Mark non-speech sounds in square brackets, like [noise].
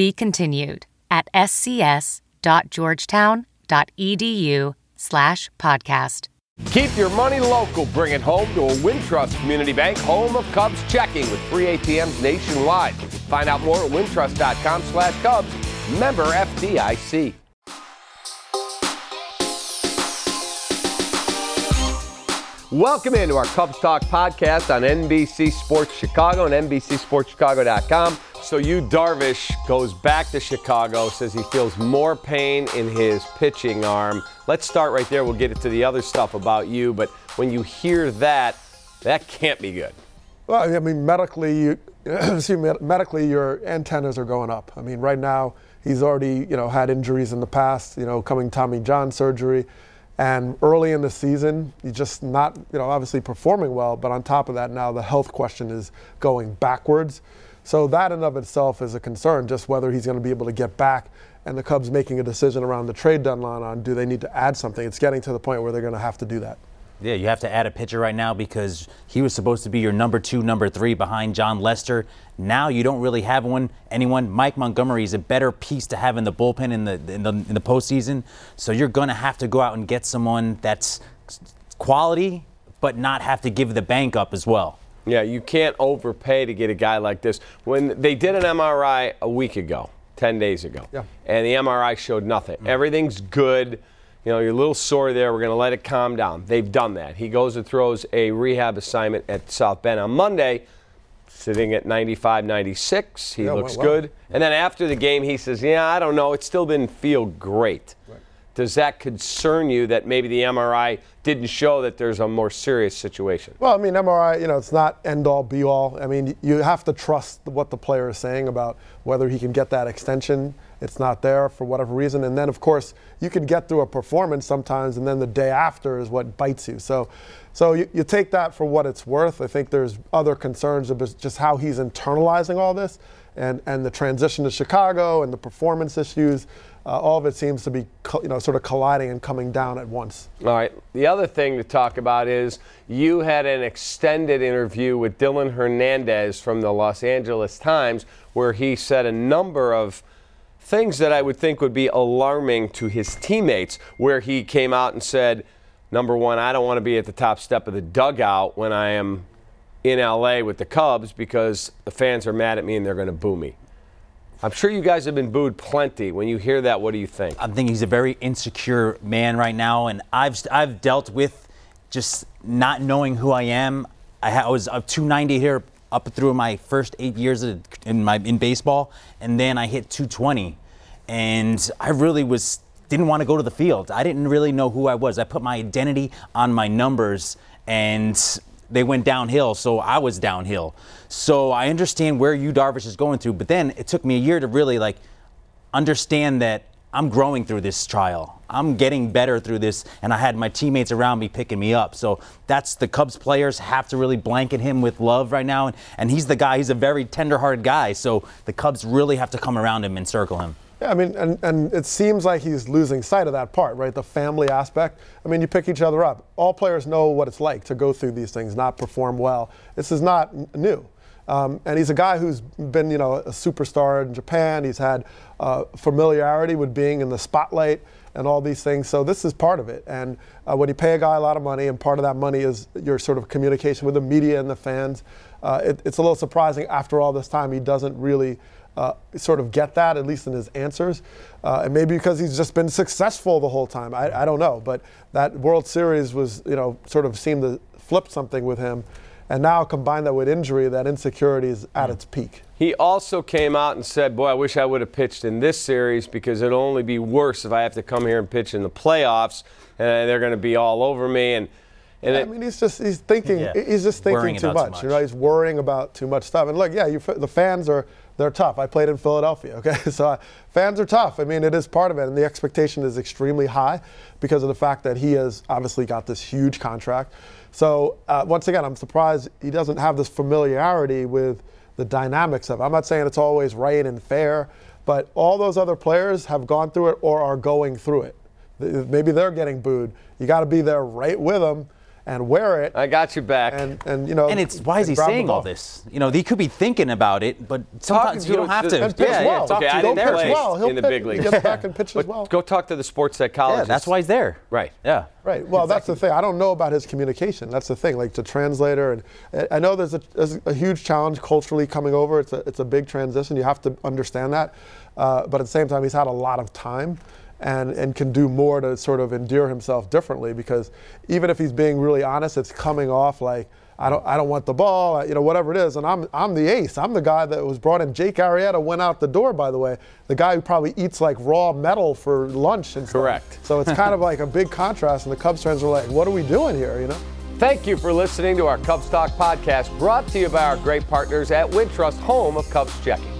Be continued at scs.georgetown.edu slash podcast. Keep your money local. Bring it home to a Wintrust Community Bank, home of Cubs checking with free ATMs nationwide. Find out more at wintrust.com slash Cubs. Member FDIC. Welcome into our Cubs Talk podcast on NBC Sports Chicago and NBCSportsChicago.com. So Yu Darvish goes back to Chicago, says he feels more pain in his pitching arm. Let's start right there. We'll get into the other stuff about you, but when you hear that, that can't be good. Well, I mean, medically, you, [clears throat] see medically, your antennas are going up. I mean, right now, he's already, you know, had injuries in the past. You know, coming Tommy John surgery. And early in the season, he's just not, you know, obviously performing well. But on top of that, now the health question is going backwards. So that in of itself is a concern, just whether he's going to be able to get back. And the Cubs making a decision around the trade deadline on do they need to add something. It's getting to the point where they're going to have to do that. Yeah, you have to add a pitcher right now because he was supposed to be your number two, number three behind Jon Lester. Now you don't really have one. Anyone? Mike Montgomery is a better piece to have in the bullpen in the in the, in the postseason. So you're going to have to go out and get someone that's quality, but not have to give the bank up as well. Yeah, you can't overpay to get a guy like this. When they did an MRI a week ago, 10 days ago, yeah. and the MRI showed nothing. Mm-hmm. Everything's good you know, you're a little sore there. We're going to let it calm down. They've done that. He goes and throws a rehab assignment at South Bend on Monday, sitting at 95, 96. He yeah, looks well, good. And then after the game, he says, Yeah, I don't know. It still didn't feel great. Right. Does that concern you that maybe the MRI didn't show that there's a more serious situation? Well, I mean, MRI, you know, it's not end all be all. I mean, you have to trust what the player is saying about whether he can get that extension it's not there for whatever reason. And then, of course, you can get through a performance sometimes, and then the day after is what bites you. So, so you, you take that for what it's worth. I think there's other concerns about just how he's internalizing all this and, and the transition to Chicago and the performance issues. Uh, all of it seems to be, you know, sort of colliding and coming down at once. All right. The other thing to talk about is you had an extended interview with Dylan Hernandez from the Los Angeles Times, where he said a number of things that I would think would be alarming to his teammates, where he came out and said, number one, I don't want to be at the top step of the dugout when I am in LA with the Cubs because the fans are mad at me and they're going to boo me. I'm sure you guys have been booed plenty. When you hear that, what do you think? I think he's a very insecure man right now, and I've I've dealt with just not knowing who I am. I, was uh, a 290 here up through my first eight years in my in baseball, and then I hit 220, and I really was didn't want to go to the field. I didn't really know who I was. I put my identity on my numbers, and they went downhill, so I was downhill. So I understand where Yu Darvish is going through, but then it took me a year to really like understand that I'm growing through this trial. I'm getting better through this, and I had my teammates around me picking me up. So that's the Cubs players have to really blanket him with love right now. And, and he's the guy, he's a very tender-hearted guy. So the Cubs really have to come around him and circle him. Yeah, I mean, and, and it seems like he's losing sight of that part, right? The family aspect. I mean, you pick each other up. All players know what it's like to go through these things, not perform well. This is not new. Um, and he's a guy who's been, you know, a superstar in Japan. He's had uh, familiarity with being in the spotlight and all these things. So this is part of it. And uh, when you pay a guy a lot of money, and part of that money is your sort of communication with the media and the fans, uh, it, it's a little surprising after all this time he doesn't really uh, sort of get that, at least in his answers. Uh, and maybe because he's just been successful the whole time. I, I don't know. But that World Series was, you know, sort of seemed to flip something with him. And now combine that with injury, that insecurity is at mm. its peak. He also came out and said, Boy, I wish I would have pitched in this series because it'll only be worse if I have to come here and pitch in the playoffs and they're going to be all over me. And, and yeah, it, I mean, he's just he's thinking yeah. he's just thinking too much, too much, You know, he's worrying about too much stuff. And look, yeah, you, the fans are they're tough. I played in Philadelphia, [laughs] okay? So uh, fans are tough. I mean, it is part of it, and the expectation is extremely high because of the fact that he has obviously got this huge contract. So uh, once again, I'm surprised he doesn't have this familiarity with the dynamics of it. I'm not saying it's always right and fair, but all those other players have gone through it or are going through it. Maybe they're getting booed. You got to be there right with them and wear it. I got you back. And, and you know. And it's why is he saying all this? You know, he could be thinking about it, but sometimes you don't have to. And pitch yeah, well. yeah, talk Okay, to I the didn't play well. He'll in the big leagues. He gets back and pitches But well. go talk to the sports Yeah, psychologist. that's why he's there. Right. Yeah. Right. Well, that's the thing. I don't know about his communication. That's the thing. Like the translator, and I- I know there's a, there's a huge challenge culturally coming over. It's a it's a big transition. You have to understand that. Uh, but at the same time, he's had a lot of time. And, and can do more to sort of endear himself differently because even if he's being really honest, it's coming off like I don't I don't want the ball, you know, whatever it is. And I'm I'm the ace. I'm the guy that was brought in. Jake Arrieta went out the door, by the way. The guy who probably eats like raw metal for lunch and stuff. Correct. So it's kind of like a big contrast, and the Cubs fans are like, "What are we doing here?" You know. Thank you for listening to our Cubs Talk podcast brought to you by our great partners at Wintrust, home of Cubs Checking.